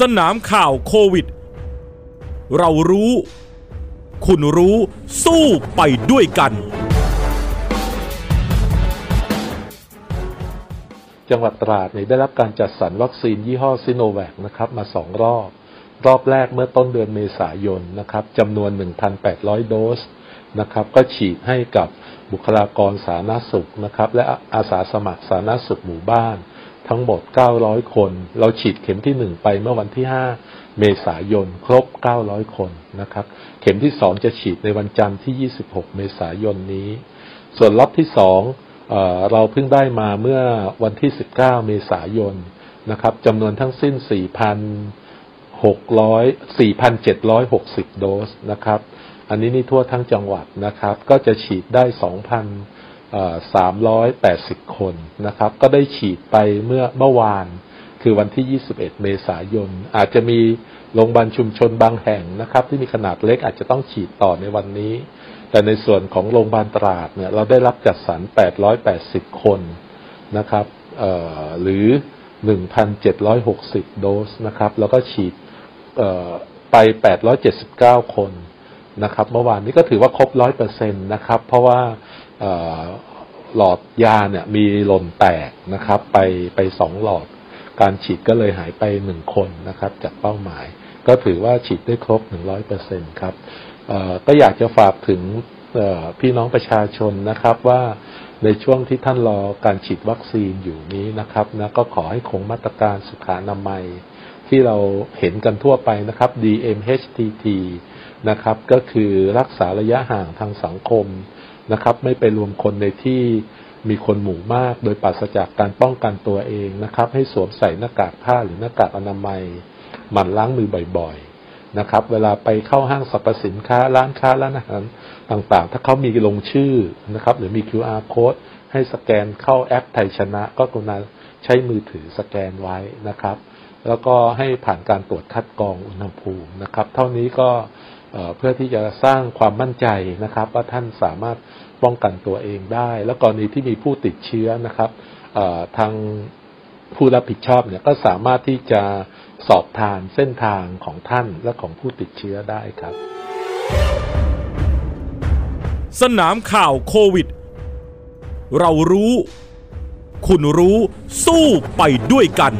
สนามข่าวโควิด เรารู้ คุณรู้สู้ไปด้วยกัน จังหวัดตราดเนี่ยได้รับการจัดสรรวัคซีนยี่ห้อซิโนแวคนะครับมาสองรอบ รอบแรกเมื่อต้นเดือนเมษายนนะครับจำนวน 1,800 โดสนะครับก็ฉีดให้กับบุคลากรสาธารณสุขนะครับและอาสาสมัครสาธารณสุขหมู่บ้าน ทั้งหมด 900 คน เราฉีดเข็มที่ 1 ไปเมื่อวันที่ 5 เมษายน ครบ 900 คนนะครับ เข็มที่ 2 จะฉีดในวันจันทร์ที่ 26 เมษายนนี้ ส่วนล็อตที่ 2เอ่อเราเพิ่งได้มาเมื่อวันที่ 19 เมษายนนะครับจำนวนทั้งสิ้น 4,600 4,760 โดสนะครับ อันนี้นี่ทั่วทั้งจังหวัดนะครับ ก็จะฉีดได้ 2,000 380 คนนะครับ ก็ได้ฉีดไปเมื่อเมื่อวาน คือวันที่ 21 เมษายน อาจจะมีโรงพยาบาลชุมชนบางแห่งนะครับ ที่มีขนาดเล็กอาจจะต้องฉีดต่อในวันนี้ แต่ในส่วนของโรงพยาบาลตราดเนี่ยเราได้รับจัดสรร 880 คนนะครับหรือ 1,760 โดสนะครับ แล้วก็ฉีดไป 879 คนนะครับ เมื่อวานนี้ก็ถือว่าครบ 100%นะครับ เพราะว่า หลอดยาเนี่ย มีหล่นแตกนะครับ ไปไปสองหลอด การฉีดก็เลยหายไปหนึ่งคนนะครับ จากเป้าหมาย ก็ถือว่าฉีดได้ครบ100%ครับเปอ่อก็อยากจะฝากถึงพี่น้องประชาชนนะครับว่าในช่วงที่ท่านรอการฉีดวัคซีนอยู่นี้นะครับนะก็ขอให้คงมาตรการสุขอนามัย ที่เราเห็นกันทั่วไปนะครับ DMHTT นะครับ ก็คือรักษาระยะห่างทางสังคม นะครับ ไม่ไปรวมคนในที่มีคนหมู่มาก โดยปราศจากการป้องกันตัวเองนะครับ ให้สวมใส่หน้ากากผ้าหรือหน้ากากอนามัยหมั่นล้างมือบ่อยๆนะครับ เวลาไปเข้าห้างสรรพสินค้าร้านค้าร้านอาหารต่างๆ ถ้าเขามีลงชื่อนะครับ หรือมี QR code ให้สแกนเข้าแอปไทยชนะ ก็กรุณาใช้มือถือสแกนไว้นะครับ แล้วก็ให้ผ่านการตรวจคัดกรองอุณหภูมินะครับ เท่านี้ก็ เพื่อที่จะสร้างความมั่นใจนะครับ ว่าท่านสามารถป้องกันตัวเองได้ แล้วกรณีที่มีผู้ติดเชื้อนะครับทางผู้รับผิดชอบเนี่ยก็สามารถที่จะสอบทานเส้นทางของท่านและของผู้ติดเชื้อได้ครับ สนามข่าวโควิด เรารู้ คุณรู้สู้ไปด้วยกัน